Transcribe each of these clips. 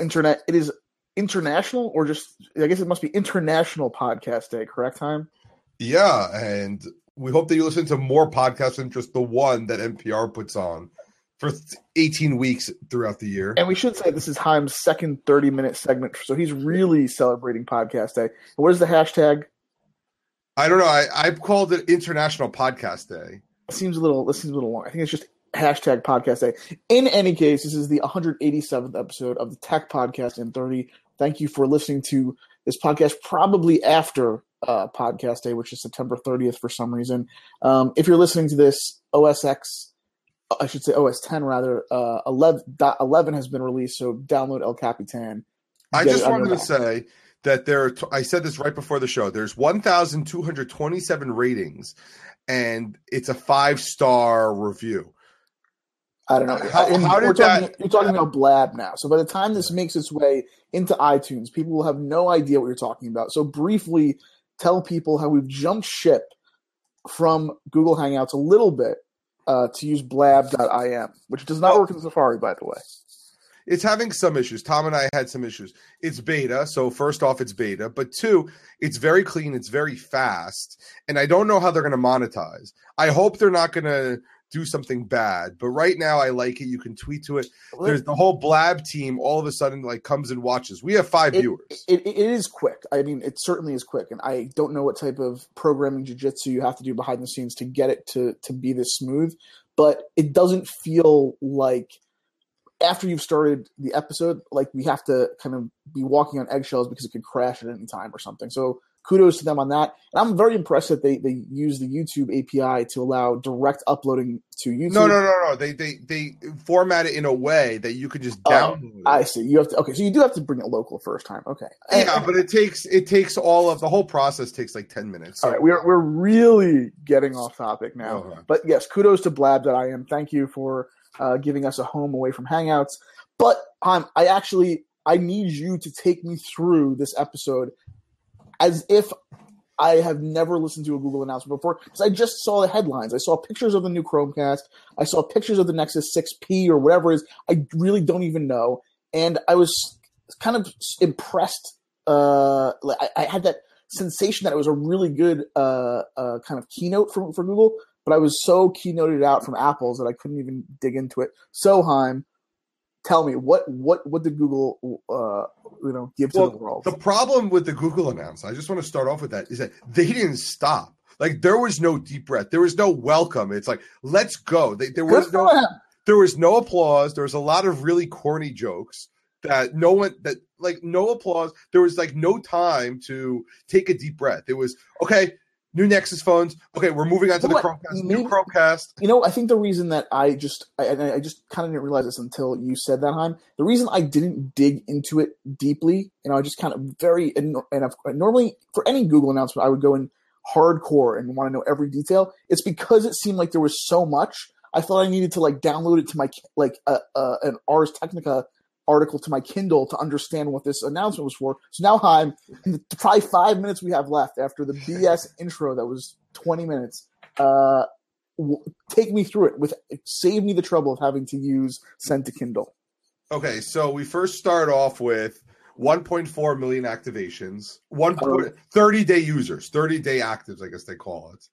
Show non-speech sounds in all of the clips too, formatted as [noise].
internet. It is international, or just I guess it must be International Podcast Day. Correct time? Yeah, and we hope that you listen to more podcasts than just the one that NPR puts on for 18 weeks throughout the year. And we should say this is Chaim's second 30 minute segment, so he's really celebrating Podcast Day. What is the hashtag? I don't know. I, I've called it International Podcast Day. It seems a little. This seems a little long. I think it's just hashtag Podcast Day. In any case, this is the 187th episode of the Tech Podcast in 30. Thank you for listening to this podcast, probably after uh, Podcast Day, which is September 30th for some reason. Um, if you're listening to this, OS X, I should say OS 10 rather, uh, 11, 11 has been released, so download El Capitan. I just wanted to say that there are, I said this right before the show, there's 1,227 ratings, and it's a five star review. I don't know. How, how did talking, that, you're talking about Blab now. So by the time this makes its way into iTunes, people will have no idea what you're talking about. So briefly tell people how we've jumped ship from Google Hangouts a little bit uh, to use blab.im, which does not work in Safari, by the way. It's having some issues. Tom and I had some issues. It's beta, so first off, it's beta, but two, it's very clean, it's very fast, and I don't know how they're going to monetize. I hope they're not going to do something bad. But right now, I like it. You can tweet to it. There's the whole Blab team. All of a sudden, like comes and watches. We have five it, viewers. It, it is quick. I mean, it certainly is quick. And I don't know what type of programming jujitsu you have to do behind the scenes to get it to to be this smooth. But it doesn't feel like after you've started the episode, like we have to kind of be walking on eggshells because it could crash at any time or something. So kudos to them on that. And I'm very impressed that they they use the YouTube API to allow direct uploading to YouTube. No, no, no, no. They they they format it in a way that you could just oh, download. I see. You have to. Okay, so you do have to bring it local first time. Okay. Yeah, but it takes it takes all of the whole process takes like ten minutes. So. All right, we're we're really getting off topic now. Uh-huh. But yes, kudos to Blab.im. Thank you for uh, giving us a home away from Hangouts. But um, I actually I need you to take me through this episode as if I have never listened to a Google announcement before because I just saw the headlines. I saw pictures of the new Chromecast. I saw pictures of the Nexus 6P or whatever it is. I really don't even know. And I was kind of impressed. Uh, I, I had that sensation that it was a really good uh, uh, kind of keynote for, for Google, but I was so keynoted out from Apple's that I couldn't even dig into it. So, Chaim, tell me what what what did Google uh, you know give well, to the world? The problem with the Google announcement, I just want to start off with that, is that they didn't stop. Like there was no deep breath, there was no welcome. It's like let's go. They, there was no there was no applause. There was a lot of really corny jokes that no one that like no applause. There was like no time to take a deep breath. It was okay new Nexus phones. Okay, we're moving on to the Chromecast. Maybe, new Chromecast. You know, I think the reason that I just I, I just kind of didn't realize this until you said that, Chaim. The reason I didn't dig into it deeply, you know, I just kind of very and, and normally for any Google announcement, I would go in hardcore and want to know every detail. It's because it seemed like there was so much. I thought I needed to like download it to my like uh, uh, an Ars Technica article to my Kindle to understand what this announcement was for. So now I'm in the probably five minutes we have left after the BS [laughs] intro that was 20 minutes. Uh, take me through it with save me the trouble of having to use send to Kindle. Okay, so we first start off with 1.4 million activations, one um, 30 day users, 30 day actives, I guess they call it.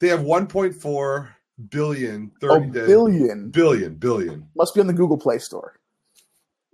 They have 1.4 billion 30 day billion billion billion must be on the Google Play Store.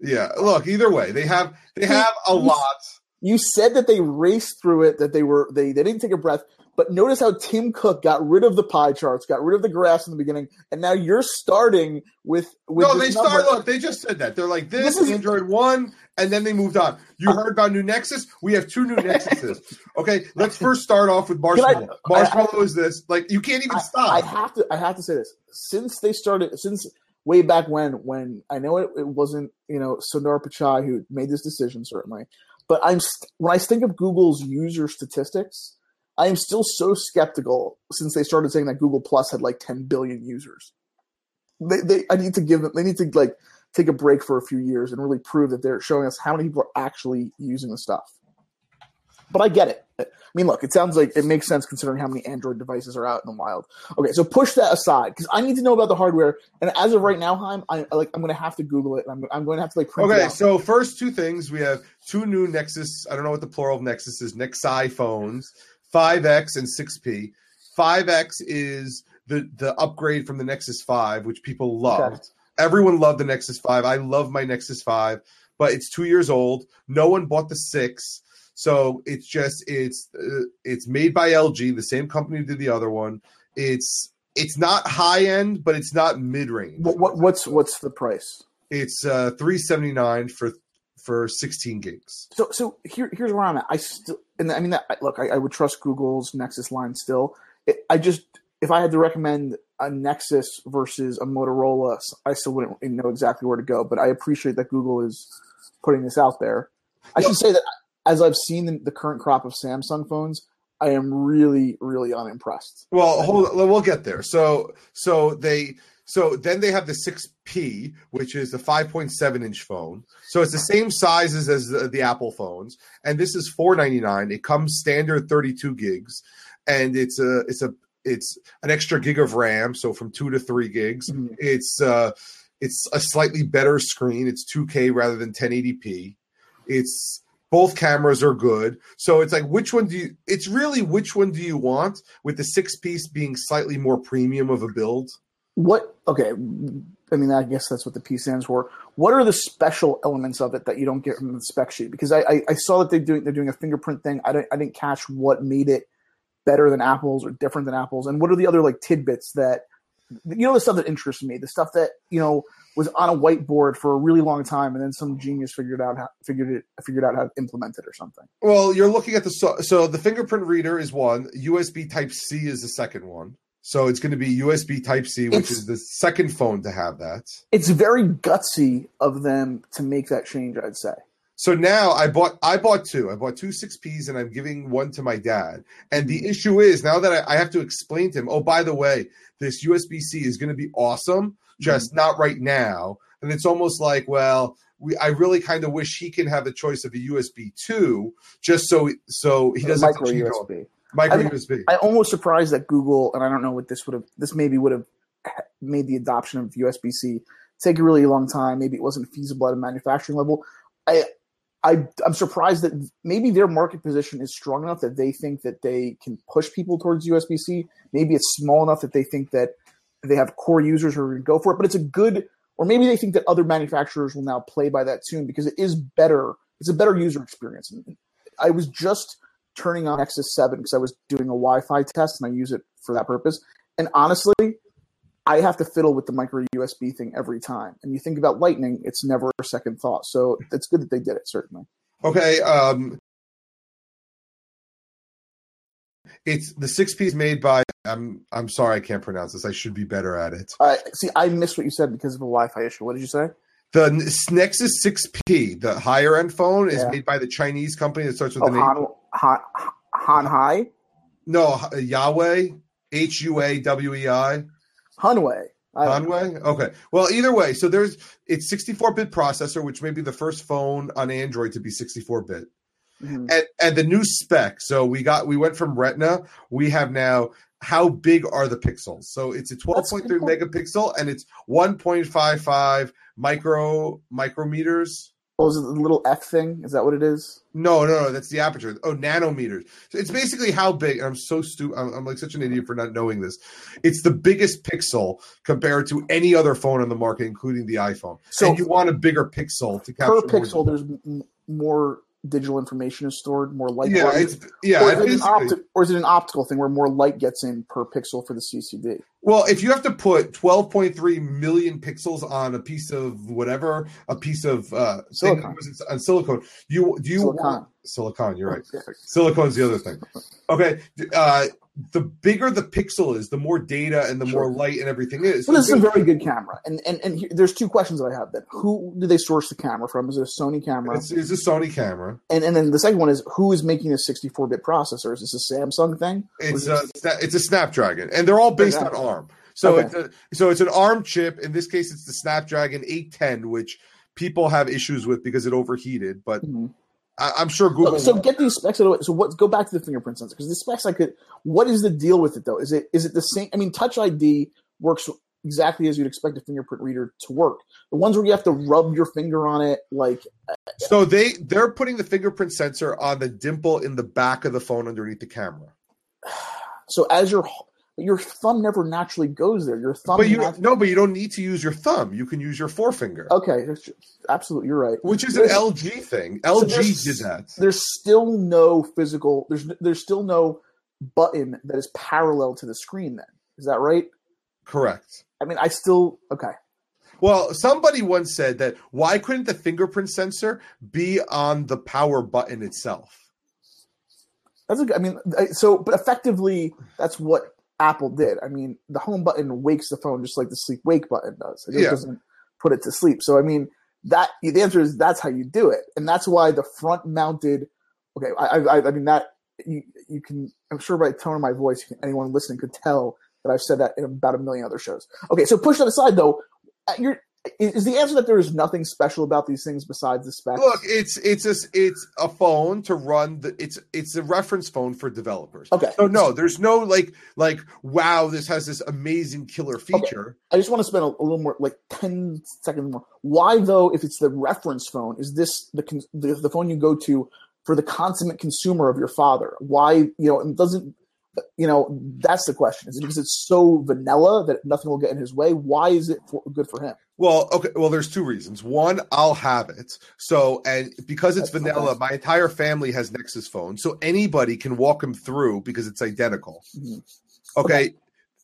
Yeah. Look, either way, they have they have a lot. You said that they raced through it, that they were they they didn't take a breath. But notice how Tim Cook got rid of the pie charts, got rid of the graphs in the beginning, and now you're starting with. with no, they start. Look, they just said that they're like this, this is Android one, and then they moved on. You uh, heard about new Nexus? We have two new [laughs] Nexuses. Okay, let's first start off with Marshmallow. I, Marshmallow I, I, is this like you can't even stop. I have to. I have to say this. Since they started, since way back when when I know it, it wasn't you know Sundar Pichai who made this decision certainly, but I'm st- when I think of Google's user statistics, I am still so skeptical since they started saying that Google Plus had like 10 billion users. They, they I need to give them they need to like take a break for a few years and really prove that they're showing us how many people are actually using the stuff. But I get it. I mean, look, it sounds like it makes sense considering how many Android devices are out in the wild. Okay, so push that aside because I need to know about the hardware. And as of right now, Chaim, I like I'm going to have to Google it. I'm, I'm going to have to like print. Okay, so first two things we have two new Nexus. I don't know what the plural of Nexus is. Nexi phones, 5X and 6P. 5X is the the upgrade from the Nexus 5, which people loved. Okay. Everyone loved the Nexus 5. I love my Nexus 5, but it's two years old. No one bought the six. So it's just it's uh, it's made by LG, the same company did the other one. It's it's not high end, but it's not mid range. What, what, what's what's the price? It's uh, three seventy nine for for sixteen gigs. So so here here's where I'm at. I still and I mean that look, I, I would trust Google's Nexus line still. It, I just if I had to recommend a Nexus versus a Motorola, I still wouldn't know exactly where to go. But I appreciate that Google is putting this out there. I should say that as I've seen the, the, current crop of Samsung phones, I am really, really unimpressed. Well, hold, On, we'll get there. So, so they, so then they have the 6P, which is the 5.7 inch phone. So it's the same sizes as the, the Apple phones, and this is 4.99. It comes standard 32 gigs, and it's a, it's a, it's an extra gig of RAM, so from two to three gigs. Mm-hmm. It's uh, it's a slightly better screen. It's 2K rather than 1080p. It's both cameras are good. So it's like which one do you it's really which one do you want with the six piece being slightly more premium of a build? What okay. I mean, I guess that's what the P stands for. What are the special elements of it that you don't get from the spec sheet? Because I, I, I saw that they're doing they're doing a fingerprint thing. I didn't I didn't catch what made it better than apples or different than apples, and what are the other like tidbits that you know the stuff that interests me, the stuff that you know was on a whiteboard for a really long time, and then some genius figured out how figured it figured out how to implement it or something. Well, you're looking at the so, so the fingerprint reader is one, USB Type C is the second one. So it's going to be USB Type C, which it's, is the second phone to have that. It's very gutsy of them to make that change, I'd say. So now I bought I bought two. I bought two six Ps and I'm giving one to my dad. And the issue is now that I, I have to explain to him, oh, by the way, this USB C is going to be awesome just mm-hmm. not right now. And it's almost like, well, we, I really kind of wish he can have the choice of a USB two, just so so he doesn't micro USB. Micro I USB. I'm almost surprised that Google, and I don't know what this would have. This maybe would have made the adoption of USB C take a really long time. Maybe it wasn't feasible at a manufacturing level. I, I, I'm surprised that maybe their market position is strong enough that they think that they can push people towards USB C. Maybe it's small enough that they think that they have core users who are going to go for it, but it's a good, or maybe they think that other manufacturers will now play by that tune because it is better. It's a better user experience. I was just turning on Nexus 7 because I was doing a Wi Fi test and I use it for that purpose. And honestly, I have to fiddle with the micro USB thing every time. And you think about Lightning, it's never a second thought. So it's good that they did it, certainly. Okay. Um, it's the six piece made by I'm I'm sorry I can't pronounce this. I should be better at it. Uh, see, I missed what you said because of a Wi-Fi issue. What did you say? The Nexus 6P, the higher end phone, is yeah. made by the Chinese company that starts with oh, the name Han, Han, Hai. No, Yahweh, H U A W E I. Hunway. Hunway. Okay. Well, either way, so there's it's 64 bit processor, which may be the first phone on Android to be 64 bit. Mm-hmm. And and the new spec. So we got we went from Retina. We have now how big are the pixels? So it's a 12.3 megapixel and it's 1.55 micro micrometers. Oh, is it the little F thing? Is that what it is? No, no, no. That's the aperture. Oh, nanometers. So it's basically how big. I'm so stupid. I'm, I'm, like such an idiot for not knowing this. It's the biggest pixel compared to any other phone on the market, including the iPhone. So and you want a bigger pixel to capture per pixel. There's more digital information is stored, more light. Yeah, it's, yeah. Or is, opti- or is, it an optical thing where more light gets in per pixel for the CCD? Well, if you have to put 12.3 million pixels on a piece of whatever, a piece of uh, silicon, on silicone, you do you silicon. want silicon? You're right. Silicon's the other thing. Okay, uh, the bigger the pixel is, the more data and the sure. more light and everything is. Well, this is a very good camera, and and and here, there's two questions that I have. Then, who do they source the camera from? Is it a Sony camera? It's, it's a Sony camera. And and then the second one is who is making this 64-bit processor? Is this a Samsung thing? It's a it's a Snapdragon, and they're all based on ARM. So okay. it's a, so it's an ARM chip. In this case, it's the Snapdragon 810, which people have issues with because it overheated, but. Mm-hmm I, am sure Google. So, so get these specs out of it. So what? Go back to the fingerprint sensor because the specs I could. What is the deal with it though? Is it is it the same? I mean, Touch ID works exactly as you'd expect a fingerprint reader to work. The ones where you have to rub your finger on it, like. Uh, so they they're putting the fingerprint sensor on the dimple in the back of the phone underneath the camera. [sighs] So as your your thumb never naturally goes there. Your thumb. But you naturally... no, but you don't need to use your thumb. You can use your forefinger. Okay, absolutely, you're right. Which is there's, an LG thing. LG so did that. There's still no physical. There's there's still no button that is parallel to the screen. Then is that right? Correct. I mean, I still okay. Well, somebody once said that why couldn't the fingerprint sensor be on the power button itself? That's a, I mean, so but effectively, that's what Apple did. I mean, the home button wakes the phone just like the sleep wake button does. It yeah. doesn't put it to sleep. So I mean, that the answer is that's how you do it, and that's why the front mounted. Okay, I, I, I mean that you you can. I'm sure by the tone of my voice, anyone listening could tell that I've said that in about a million other shows. Okay, so push that aside though. You're is the answer that there is nothing special about these things besides the specs? Look, it's it's a it's a phone to run the it's it's a reference phone for developers. Okay. So no, there's no like like wow, this has this amazing killer feature. Okay. I just want to spend a, a, little more like 10 seconds more. Why though if it's the reference phone, is this the the, the phone you go to for the consummate consumer of your father? Why, you know, it doesn't you know, that's the question. Is it because it's so vanilla that nothing will get in his way? Why is it for, good for him? Well, okay. Well, there's two reasons. One, I'll have it. So, and because it's that's vanilla, my entire family has Nexus phones, so anybody can walk him through because it's identical. Mm-hmm. Okay? okay.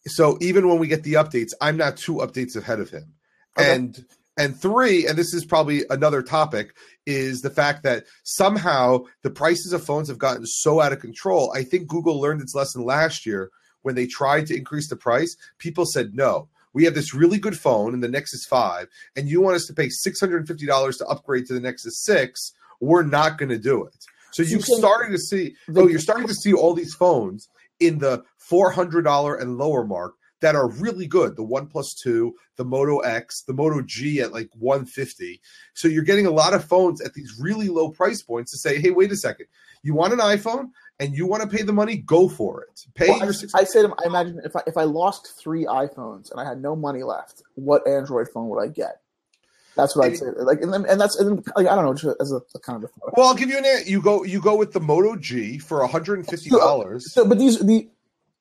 So even when we get the updates, I'm not two updates ahead of him, okay. and and three, and this is probably another topic, is the fact that somehow the prices of phones have gotten so out of control. I think Google learned its lesson last year when they tried to increase the price. People said, no, we have this really good phone in the Nexus 5, and you want us to pay $650 to upgrade to the Nexus 6. We're not going to do it. So you've starting to see, oh, you're starting to see all these phones in the $400 and lower mark that are really good. The One Plus Two, the Moto X, the Moto G at like 150. So you're getting a lot of phones at these really low price points to say, hey, wait a second, you want an iPhone and you want to pay the money, go for it. Pay well, your. I, I said, I imagine if I if I lost three iPhones and I had no money left, what Android phone would I get? That's what I'd say. Like, and, then, and that's and like I don't know, just as a, a kind of. A well, I'll give you an. You go, you go with the Moto G for one hundred and fifty dollars. So, so, but these the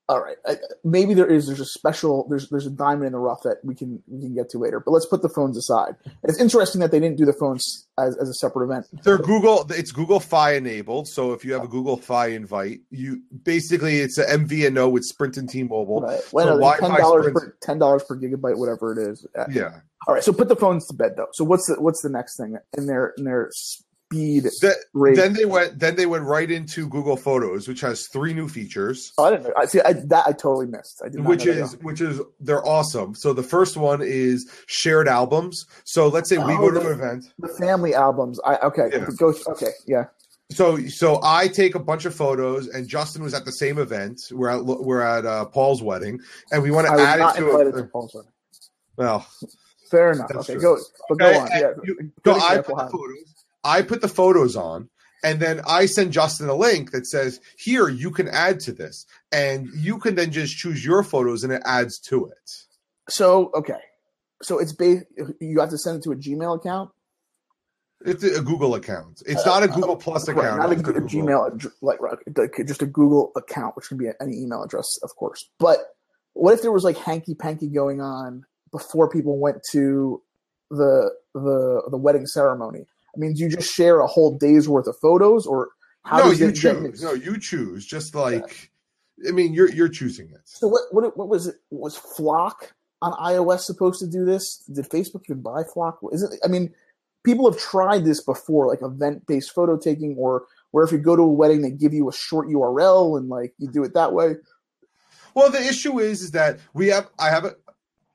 all right, maybe there is. There's a special. There's there's a diamond in the rough that we can we can get to later. But let's put the phones aside. It's interesting that they didn't do the phones as, as a separate event. They're Google. It's Google Fi enabled. So if you have a Google Fi invite, you basically it's an MVNO with Sprint and T-Mobile. Right. Well, so ten dollars per ten dollars per gigabyte, whatever it is. Yeah. All right. So put the phones to bed though. So what's the what's the next thing in their in their speed. Then they went. Then they went right into Google Photos, which has three new features. Oh, I didn't. Know. I see. I, that I totally missed. I which is which is they're awesome. So the first one is shared albums. So let's say we oh, go to the, an event. The family albums. I okay. Yeah. Go. Okay. Yeah. So so I take a bunch of photos, and Justin was at the same event. We're at we're at uh, Paul's wedding, and we want to add it to, a, to Paul's wedding. Well, fair enough. Okay, true. go. But go on. Yeah. You, so I put the photos. I put the photos on, and then I send Justin a link that says, "Here, you can add to this," and you can then just choose your photos, and it adds to it. So okay, so it's based. You have to send it to a Gmail account. It's a Google account. It's uh, not a Google uh, Plus account. Not a, a Gmail like just a Google account, which can be any email address, of course. But what if there was like hanky panky going on before people went to the the the wedding ceremony? I mean, do you just share a whole day's worth of photos, or how no, you choose? No, you choose. Just like, yeah. I mean, you're you're choosing it. So what what what was it? Was Flock on iOS supposed to do this? Did Facebook even buy Flock? Is it? I mean, people have tried this before, like event based photo taking, or where if you go to a wedding, they give you a short URL and like you do it that way. Well, the issue is, is that we have I have a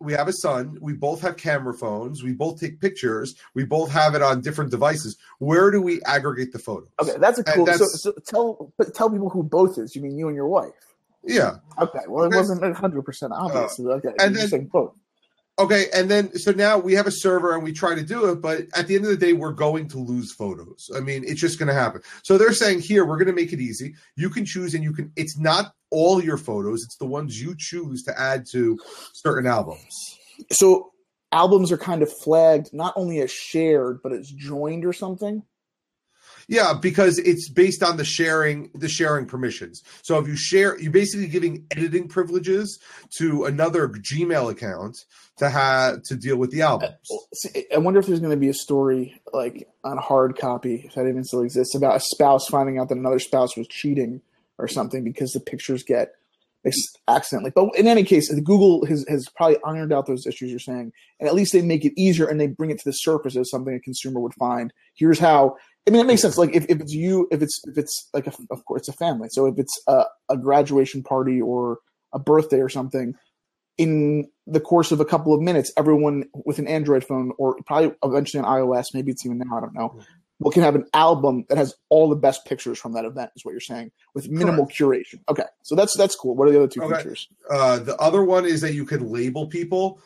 we have a son. We both have camera phones. We both take pictures. We both have it on different devices. Where do we aggregate the photos? Okay, that's a cool. That's, so, so, tell tell people who both is. You mean you and your wife? Yeah. Okay. Well, it wasn't hundred percent obvious. Uh, okay. And then both. Okay, and then so now we have a server and we try to do it, but at the end of the day, we're going to lose photos. I mean, it's just going to happen. So they're saying here, we're going to make it easy. You can choose, and you can. It's not all your photos; it's the ones you choose to add to certain albums. So albums are kind of flagged not only as shared, but as joined or something. Yeah, because it's based on the sharing the sharing permissions. So if you share, you're basically giving editing privileges to another Gmail account to have to deal with the uh, albums. I wonder if there's going to be a story like on hard copy, if that even still exists, about a spouse finding out that another spouse was cheating or something because the pictures get accidentally. But in any case, Google has, has probably ironed out those issues you're saying, and at least they make it easier and they bring it to the surface as something a consumer would find. Here's how I mean, it makes sense. Like if, if it's you, if it's if it's like a, of course it's a family. So if it's a, a graduation party or a birthday or something, in the course of a couple of minutes, everyone with an Android phone or probably eventually an iOS, maybe it's even now, I don't know, we can have an album that has all the best pictures from that event. Is what you're saying with minimal Correct. curation. Okay, so that's that's cool. What are the other two okay. features? Uh, the other one is that you can label people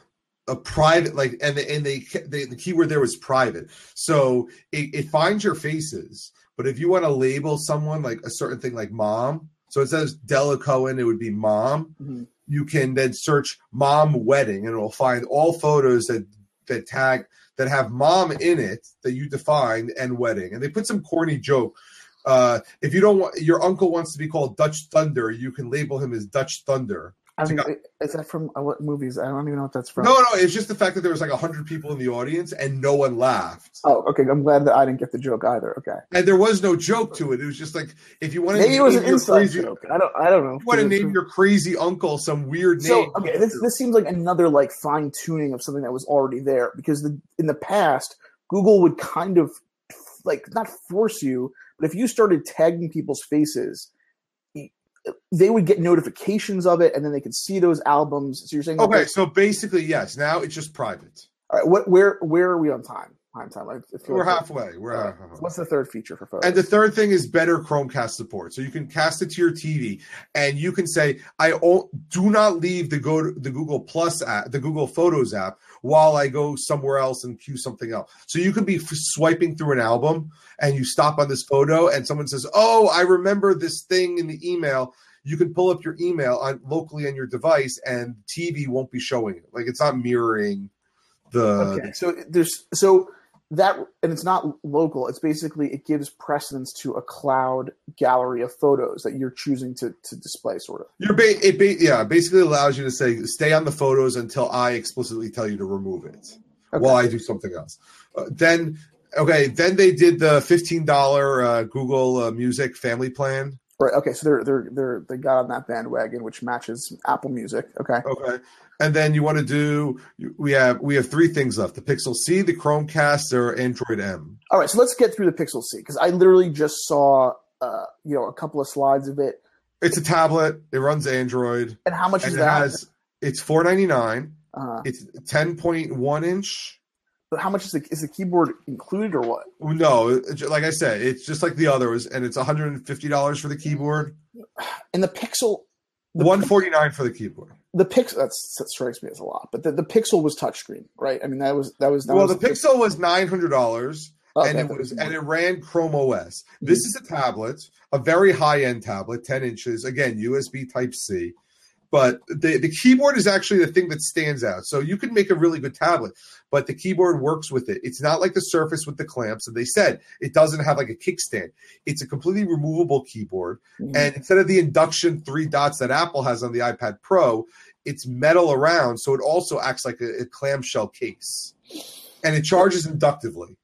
a private like and the, and they, they the keyword there was private so it, it finds your faces but if you want to label someone like a certain thing like mom so it says della cohen it would be mom mm-hmm. you can then search mom wedding and it will find all photos that that tag that have mom in it that you defined and wedding and they put some corny joke uh, if you don't want your uncle wants to be called Dutch Thunder, you can label him as Dutch Thunder. I mean, is that from uh, what movies? I don't even know what that's from. No, no, it's just the fact that there was like hundred people in the audience and no one laughed. Oh, okay. I'm glad that I didn't get the joke either. Okay. And there was no joke to it. It was just like if you want to maybe it was an inside crazy, joke. I don't. I don't know. You want to name your crazy uncle some weird so, name. Okay, this this seems like another like fine tuning of something that was already there because the, in the past Google would kind of like not force you, but if you started tagging people's faces they would get notifications of it and then they could see those albums. So you're saying okay, so basically yes. Now it's just private. All right, what where where are we on time? Time time. I We're like halfway. We're halfway. What's the third feature for photos? And the third thing is better Chromecast support. So you can cast it to your TV, and you can say, "I do not leave the go the Google Plus app, the Google Photos app, while I go somewhere else and cue something else." So you could be swiping through an album, and you stop on this photo, and someone says, "Oh, I remember this thing in the email." you can pull up your email on locally on your device and TV won't be showing it. Like it's not mirroring the Okay. So there's so that and it's not local. It's basically it gives precedence to a cloud gallery of photos that you're choosing to to display sort of. You're ba- it ba- yeah, basically allows you to say stay on the photos until I explicitly tell you to remove it okay. while I do something else. Uh, then okay, then they did the $15 uh, Google uh, Music family plan Right. Okay. So they're they're they're they got on that bandwagon, which matches Apple Music. Okay. Okay. And then you want to do we have we have three things left: the Pixel C, the Chromecast, or Android M. All right. So let's get through the Pixel C because I literally just saw uh, you know a couple of slides of it. It's a tablet. It runs Android. And how much is that? Has, it's four ninety nine. Uh-huh. It's ten point one inch but how much is the is the keyboard included or what? No, like I said, it's just like the others, and it's one hundred and fifty dollars for the keyboard. And the Pixel, one forty nine for the keyboard. The Pixel that strikes me as a lot, but the, the Pixel was touchscreen, right? I mean, that was that was that well, was the Pixel was nine hundred dollars. Oh, and it was and it ran Chrome OS. This mm-hmm. is a tablet, a very high end tablet, ten inches. Again, USB Type C but the, the keyboard is actually the thing that stands out. So you can make a really good tablet, but the keyboard works with it. It's not like the Surface with the clamps. And they said it doesn't have like a kickstand. It's a completely removable keyboard. Mm-hmm. And instead of the induction three dots that Apple has on the iPad Pro, it's metal around. So it also acts like a, a clamshell case. And it charges inductively.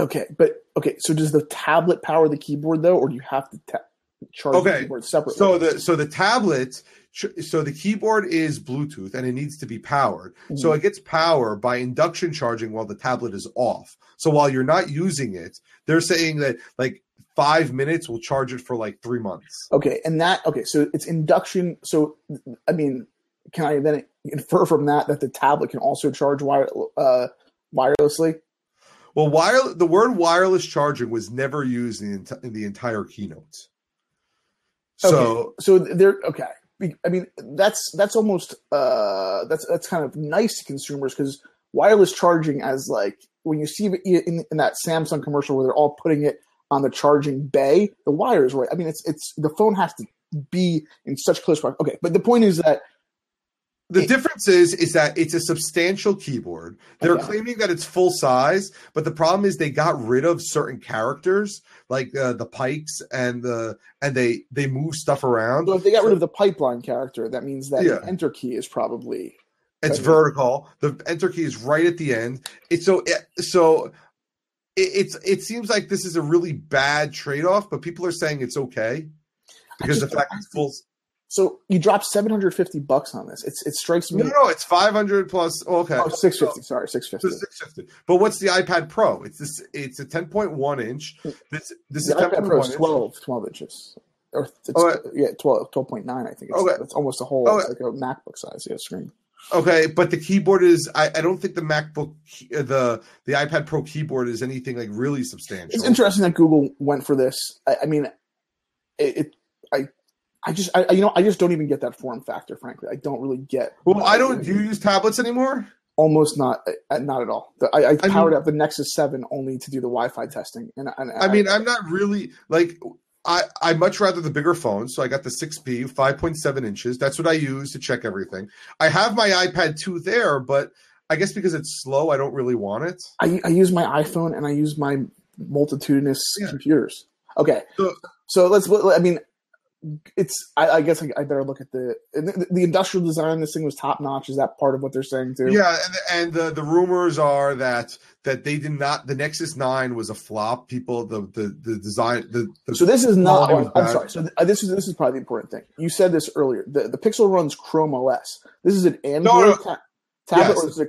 Okay, but okay, so does the tablet power the keyboard though, or do you have to ta- charge okay. the keyboard separately? So the so the tablet so the keyboard is Bluetooth and it needs to be powered. Mm-hmm. So it gets power by induction charging while the tablet is off. So while you're not using it, they're saying that like five minutes will charge it for like three months. Okay, and that okay, so it's induction. So I mean, can I then infer from that that the tablet can also charge wire, uh, wirelessly? Well, wire the word wireless charging was never used in, in the entire keynote. So, okay. so they're okay I mean, that's that's almost uh, that's that's kind of nice to consumers because wireless charging, as like when you see in, in that Samsung commercial where they're all putting it on the charging bay, the wires right. I mean, it's it's the phone has to be in such close proximity. Okay, but the point is that the difference is is that it's a substantial keyboard. They're okay. claiming that it's full size, but the problem is they got rid of certain characters like uh, the pikes and the and they they move stuff around. So if they got so, rid of the pipeline character, that means that yeah. the enter key is probably it's vertical. The enter key is right at the end. It's so so it, it's it seems like this is a really bad trade off, but people are saying it's okay because the fact it's full so you dropped 750 bucks on this. It's it strikes me. No, no, it's 500 plus. Okay, oh, 650. Sorry, 650. 650. But what's the iPad Pro? It's this. It's a 10.1 inch. This this the is iPad Pro is 12 12 inches. Or it's, oh, yeah, 12 12.9. I think. It's, okay. it's almost a whole okay. like a MacBook size yeah, screen. Okay, but the keyboard is. I, I don't think the MacBook, uh, the the iPad Pro keyboard is anything like really substantial. It's interesting that Google went for this. I, I mean, it, it I I just, I, you know, I just don't even get that form factor. Frankly, I don't really get. Well, I don't. Do you use tablets anymore? Almost not, uh, not at all. I, I powered mean, up the Nexus Seven only to do the Wi-Fi testing, and, and I, I mean, I'm not really like. I I much rather the bigger phone, so I got the 6P, 5.7 inches. That's what I use to check everything. I have my iPad 2 there, but I guess because it's slow, I don't really want it. I, I use my iPhone and I use my multitudinous yeah. computers. Okay, so, so let's. I mean, it's I, I guess I, I, better look at the, the, the industrial design. This thing was top notch. Is that part of what they're saying too? Yeah, and, and the the rumors are that that they did not. The Nexus Nine was a flop. People the the the design the, the so this is not. I'm sorry. So th- uh, this is this is probably the important thing. You said this earlier. The the Pixel runs Chrome OS. This is an Android no, no. Ta- tablet yes. or is it?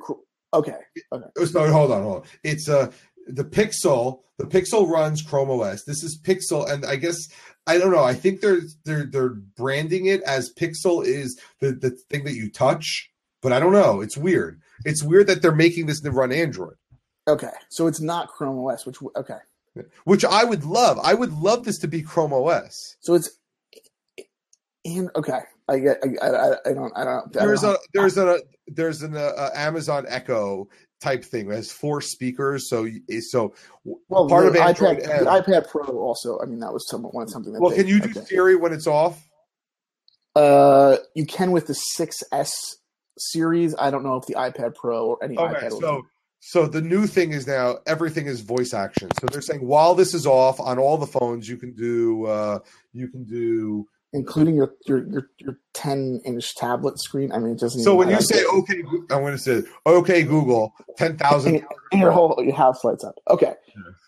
Okay. Okay. No, hold on, hold on. It's a. The Pixel, the Pixel runs Chrome OS. This is Pixel, and I guess I don't know. I think they're they're they're branding it as Pixel is the the thing that you touch, but I don't know. It's weird. It's weird that they're making this to run Android. Okay, so it's not Chrome OS, which okay, which I would love. I would love this to be Chrome OS. So it's and okay, I get. I, I, I don't. I don't. There's I don't, a there's a there's an uh, Amazon Echo type thing. It has four speakers, so so well, part of Android iPad, the iPad Pro also. I mean, that was some, one something. That well, they, can you do okay. Siri when it's off? Uh, you can with the 6S series. I don't know if the iPad Pro or any okay, iPad. So, so the new thing is now everything is voice action. So they're saying while this is off on all the phones, you can do uh, you can do including your your your, your 10 inch tablet screen. I mean, it doesn't. So when you say okay, I'm going to say okay, Google, ten thousand, and your whole your house lights up. Okay,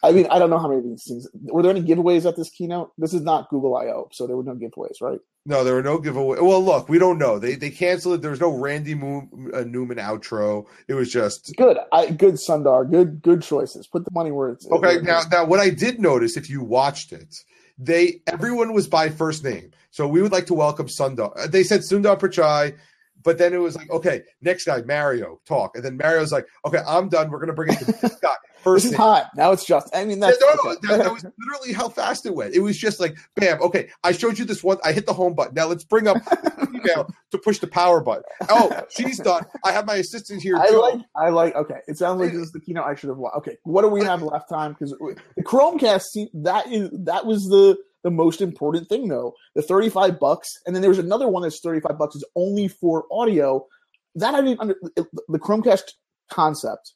I mean, I don't know how many of these things. Were there any giveaways at this keynote? This is not Google I/O, so there were no giveaways, right? No, there were no giveaways. Well, look, we don't know. They they canceled it. There was no Randy Moon, uh, Newman outro. It was just good. I, good Sundar. Good good choices. Put the money where it's. Okay, now now what I did notice, if you watched it, they everyone was by first name. So we would like to welcome Sundar. Uh, they said Sundar Pichai, but then it was like, okay, next guy, Mario, talk. And then Mario's like, okay, I'm done. We're gonna bring it to this [laughs] guy. First this is hot. Now it's just. I mean, that's no, no, that, that, was [laughs] literally how fast it went. It was just like, bam. Okay, I showed you this one. I hit the home button. Now let's bring up [laughs] email to push the power button. Oh, she's done. I have my assistant here. Too. I like. I like. Okay, it sounds like this is the keynote I should have. watched. Okay, what do we have left time? Because the Chromecast, that is that was the the most important thing though. The 35 bucks, and then there's another one that's 35 bucks is only for audio. That I didn't under the Chromecast concept.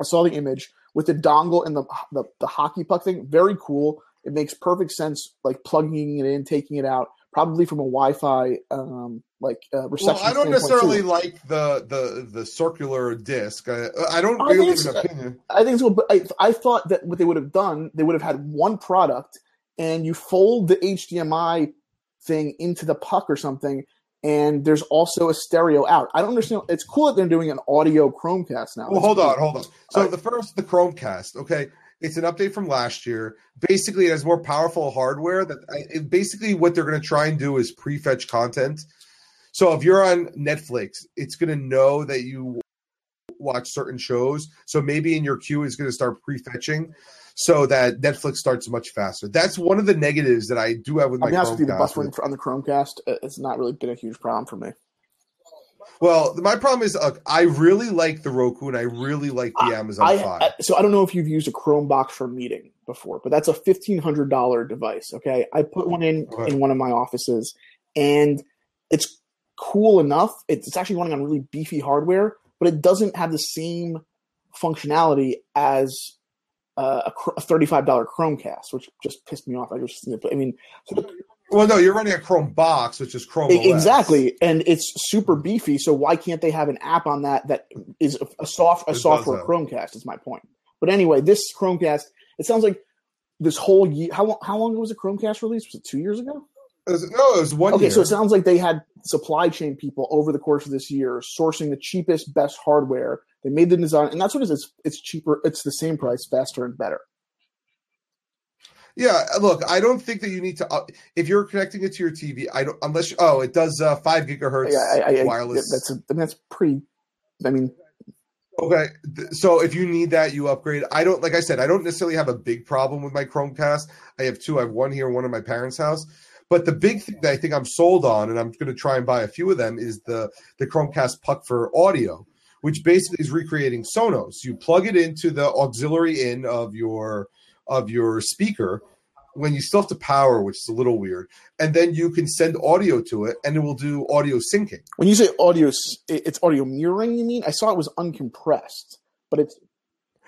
I saw the image with the dongle and the, the the hockey puck thing. Very cool. It makes perfect sense, like plugging it in, taking it out, probably from a Wi-Fi um, like uh, reception. Well, I don't necessarily too. like the the the circular disc. I, I don't I really have an opinion. I think so, but I, I thought that what they would have done, they would have had one product and you fold the HDMI thing into the puck or something, and there's also a stereo out. I don't understand. It's cool that they're doing an audio Chromecast now. Well, hold on, hold on. So right. the first, the Chromecast, okay, it's an update from last year. Basically, it has more powerful hardware. That I, basically what they're going to try and do is prefetch content. So if you're on Netflix, it's going to know that you watch certain shows. So maybe in your queue is going to start prefetching so that Netflix starts much faster. That's one of the negatives that I do have with my. I'll with you, the buffering on the Chromecast it's not really been a huge problem for me. Well, my problem is uh, I really like the Roku and I really like the I, Amazon I, Fire. So I don't know if you've used a Chromebox for meeting before, but that's a fifteen hundred dollar device. Okay, I put one in okay. in one of my offices, and it's cool enough. It's, it's actually running on really beefy hardware, but it doesn't have the same functionality as uh, a, a thirty-five dollar Chromecast, which just pissed me off. I just, I mean, so the, well, no, you're running a Chrome box, which is Chrome. OS. Exactly, and it's super beefy. So why can't they have an app on that that is a soft a it software Chromecast? Is my point. But anyway, this Chromecast, it sounds like this whole year. How long? How long ago was the Chromecast released? Was it two years ago? It was, no, it was one. Okay, year. so it sounds like they had supply chain people over the course of this year sourcing the cheapest, best hardware. They made the design, and that's what it is. It's, it's cheaper. It's the same price, faster, and better. Yeah, look, I don't think that you need to. Uh, if you're connecting it to your TV, I don't unless you, oh, it does uh, five gigahertz yeah, I, I, wireless. that's a, I mean, that's pretty. I mean, okay. So if you need that, you upgrade. I don't like I said, I don't necessarily have a big problem with my Chromecast. I have two. I have one here, one in my parents' house. But the big thing that I think I'm sold on, and I'm going to try and buy a few of them, is the the Chromecast Puck for audio, which basically is recreating Sonos. You plug it into the auxiliary in of your of your speaker when you still have to power, which is a little weird, and then you can send audio to it, and it will do audio syncing. When you say audio, it's audio mirroring. You mean? I saw it was uncompressed, but it's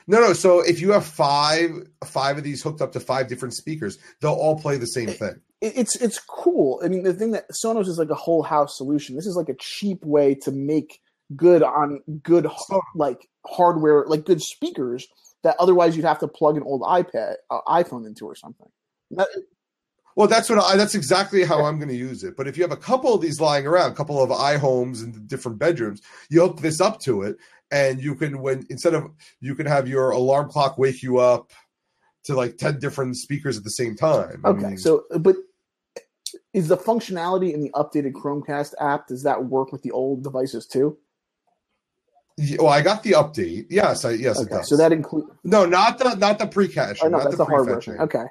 no, no. So if you have five five of these hooked up to five different speakers, they'll all play the same thing. It's it's cool. I mean, the thing that Sonos is like a whole house solution. This is like a cheap way to make good on good like hardware, like good speakers that otherwise you'd have to plug an old iPad, uh, iPhone into or something. That, well, that's what I, that's exactly how I'm going to use it. But if you have a couple of these lying around, a couple of iHomes in different bedrooms, you hook this up to it, and you can when instead of you can have your alarm clock wake you up to like ten different speakers at the same time. Okay, I mean, so but is the functionality in the updated Chromecast app does that work with the old devices too? Well, I got the update. Yes, I yes okay, So that includes no, not the not the pre-cache. Oh, no, that's the, the hardware. Okay,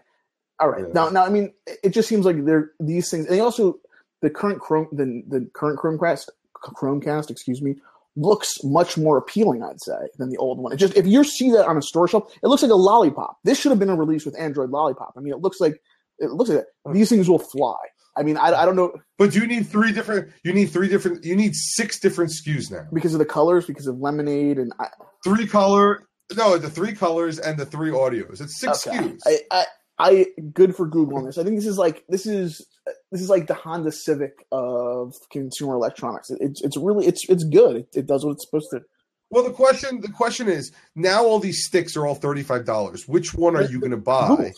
all right. Yeah. Now, now, I mean, it just seems like there these things, and they also the current Chrome, the the current Chromecast, Chromecast, excuse me, looks much more appealing, I'd say, than the old one. It just if you see that on a store shelf, it looks like a lollipop. This should have been a release with Android Lollipop. I mean, it looks like it looks like that. These things will fly. I mean, I, I don't know. But you need three different. You need three different. You need six different SKUs now because of the colors, because of lemonade and I, three color. No, the three colors and the three audios. It's six okay. SKUs. I, I, I good for Google on this. I think this is like this is this is like the Honda Civic of consumer electronics. It's it's really it's it's good. It, it does what it's supposed to. Well, the question the question is now all these sticks are all thirty five dollars. Which one are you going to buy?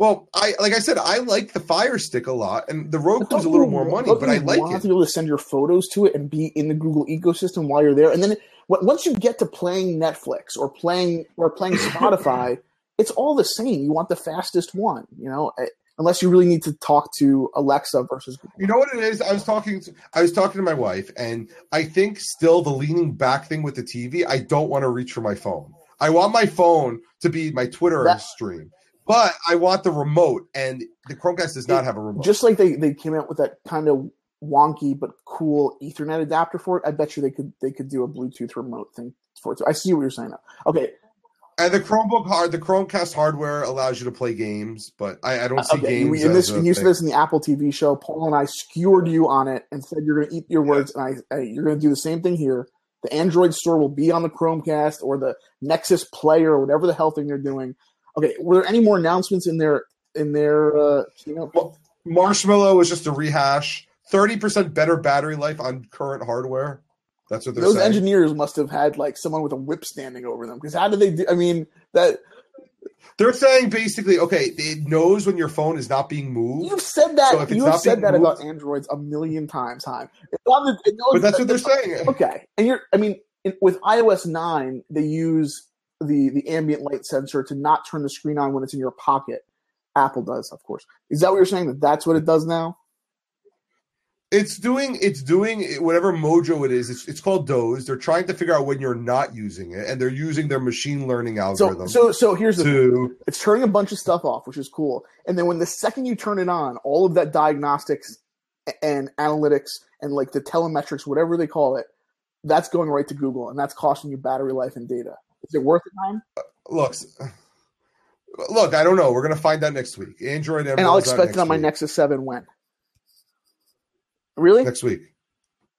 Well, I like I said, I like the Fire Stick a lot, and the Roku's a little more money, but I like want it. to be able to send your photos to it and be in the Google ecosystem while you're there. And then once you get to playing Netflix or playing or playing [laughs] Spotify, it's all the same. You want the fastest one, you know, eh, unless you really need to talk to Alexa versus. Google. You know what it is? I was talking. To, I was talking to my wife, and I think still the leaning back thing with the TV. I don't want to reach for my phone. I want my phone to be my Twitter that, stream but I want the remote, and the Chromecast does not have a remote. Just like they, they came out with that kind of wonky but cool Ethernet adapter for it. I bet you they could they could do a Bluetooth remote thing for it. Too. I see what you're saying now. Okay. And the Chromebook hard, the Chromecast hardware allows you to play games, but I, I don't uh, see okay. games. In this, you said this in the Apple TV show. Paul and I skewered you on it and said you're going to eat your words, yeah. and I, I you're going to do the same thing here. The Android store will be on the Chromecast or the Nexus Player or whatever the hell thing they're doing. Okay, were there any more announcements in their in their uh, keynote? Well, Marshmallow was just a rehash. Thirty percent better battery life on current hardware. That's what they're Those saying. engineers must have had like someone with a whip standing over them because how do they do? I mean that. They're saying basically, okay, it knows when your phone is not being moved. You've said that. So you've said that moved, about Androids a million times, Time. but that's what they're saying. Okay, and you're. I mean, in, with iOS nine, they use the the ambient light sensor to not turn the screen on when it's in your pocket. Apple does, of course. Is that what you're saying? That that's what it does now? It's doing it's doing whatever mojo it is. It's, it's called Doze. They're trying to figure out when you're not using it, and they're using their machine learning algorithm. So so, so here's the to, it's turning a bunch of stuff off, which is cool. And then when the second you turn it on, all of that diagnostics and analytics and like the telemetrics, whatever they call it, that's going right to Google, and that's costing you battery life and data. Is it worth the time? Uh, look, look, I don't know. We're gonna find out next week. Android and I'll expect it on my Nexus Seven when. Really? Next week.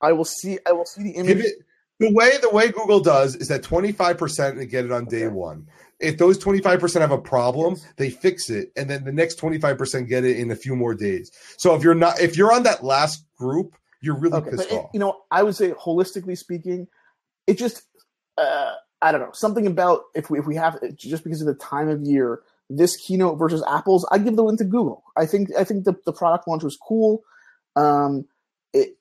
I will see. I will see the image. It, the way the way Google does is that twenty five percent they get it on day okay. one. If those twenty five percent have a problem, they fix it, and then the next twenty five percent get it in a few more days. So if you're not if you're on that last group, you're really okay, pissed off. It, you know, I would say holistically speaking, it just uh, I don't know something about if we if we have just because of the time of year. This keynote versus Apple's, I give the win to Google. I think I think the, the product launch was cool. Um, it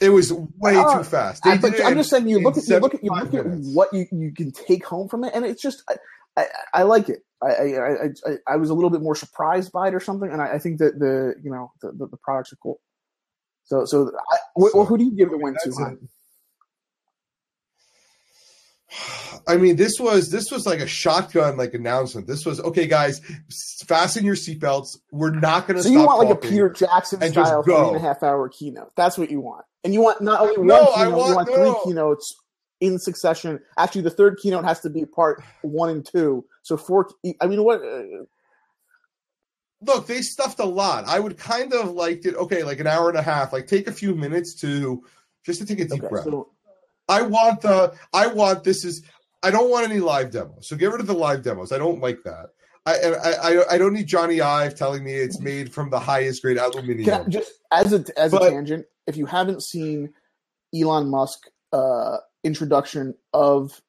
it was way uh, too fast. I, am just saying you look at you look at you look at what you, you can take home from it, and it's just I, I, I like it. I, I, I I was a little bit more surprised by it or something, and I, I think that the you know the, the, the, products are cool. So so, I, so well, who do you give the win to? I mean, this was this was like a shotgun like announcement. This was okay, guys. Fasten your seatbelts. We're not going to. So you want like a Peter Jackson style three and a half hour keynote? That's what you want, and you want not only one no, keynote, want, you want no. three keynotes in succession. Actually, the third keynote has to be part one and two. So four. I mean, what? Uh, Look, they stuffed a lot. I would kind of liked it. Okay, like an hour and a half. Like take a few minutes to just to take a deep okay, breath. So, I want the I want this is I don't want any live demos. So get rid of the live demos. I don't like that. I I I don't need Jony Ive telling me it's made from the highest grade aluminum. just as a as but, a tangent, if you haven't seen Elon Musk uh, introduction of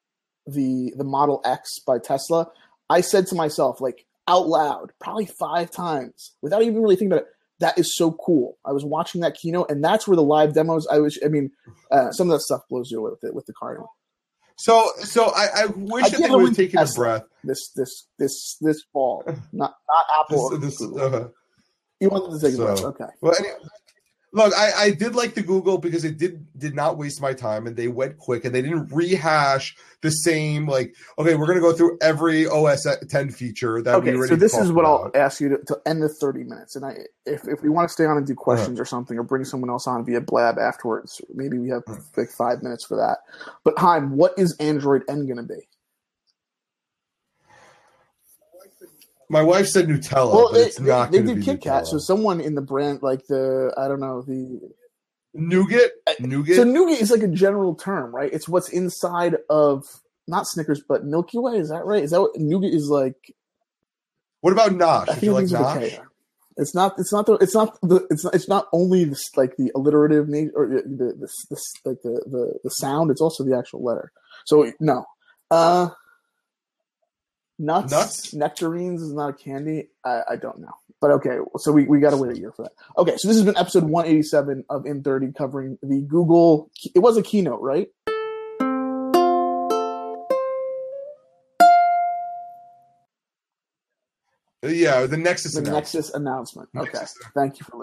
the the Model X by Tesla, I said to myself like out loud, probably five times, without even really thinking about it that is so cool. I was watching that keynote, and that's where the live demos. I was, I mean, uh, some of that stuff blows you away with it with the car. So, so I, I wish I that they would have taken a breath. This, this, this, this fall, [laughs] not not Apple. This, this, uh, you wanted to take so, a breath, okay? Well, anyway, Look, I, I did like the Google because it did did not waste my time and they went quick and they didn't rehash the same like okay we're gonna go through every OS X feature that okay, we so this is what about. I'll ask you to, to, end the 30 minutes and I if, if we want to stay on and do questions uh-huh. or something or bring someone else on via blab afterwards maybe we have uh-huh. like five minutes for that but Chaim what is Android N gonna be My wife said Nutella, well, but it's not. They, did Kit Kat, so someone in the brand, like the I don't know the nougat. Nougat. So nougat is like a general term, right? It's what's inside of not Snickers, but Milky Way. Is that right? Is that what nougat is like? What about Nosh? I think you like Nosh? It's not. It's not the. It's not the. It's not. It's not only this, like the alliterative name or the, the, the, the like the, the the sound. It's also the actual letter. So no. Uh nuts, nuts? nectarines is not a candy. I, I, don't know, but okay. So we, we got to wait a year for that. Okay, so this has been episode 187 of inThirty covering the Google. It was a keynote, right? Yeah, the Nexus. The announcement. Nexus announcement. Okay, Nexus. thank you for.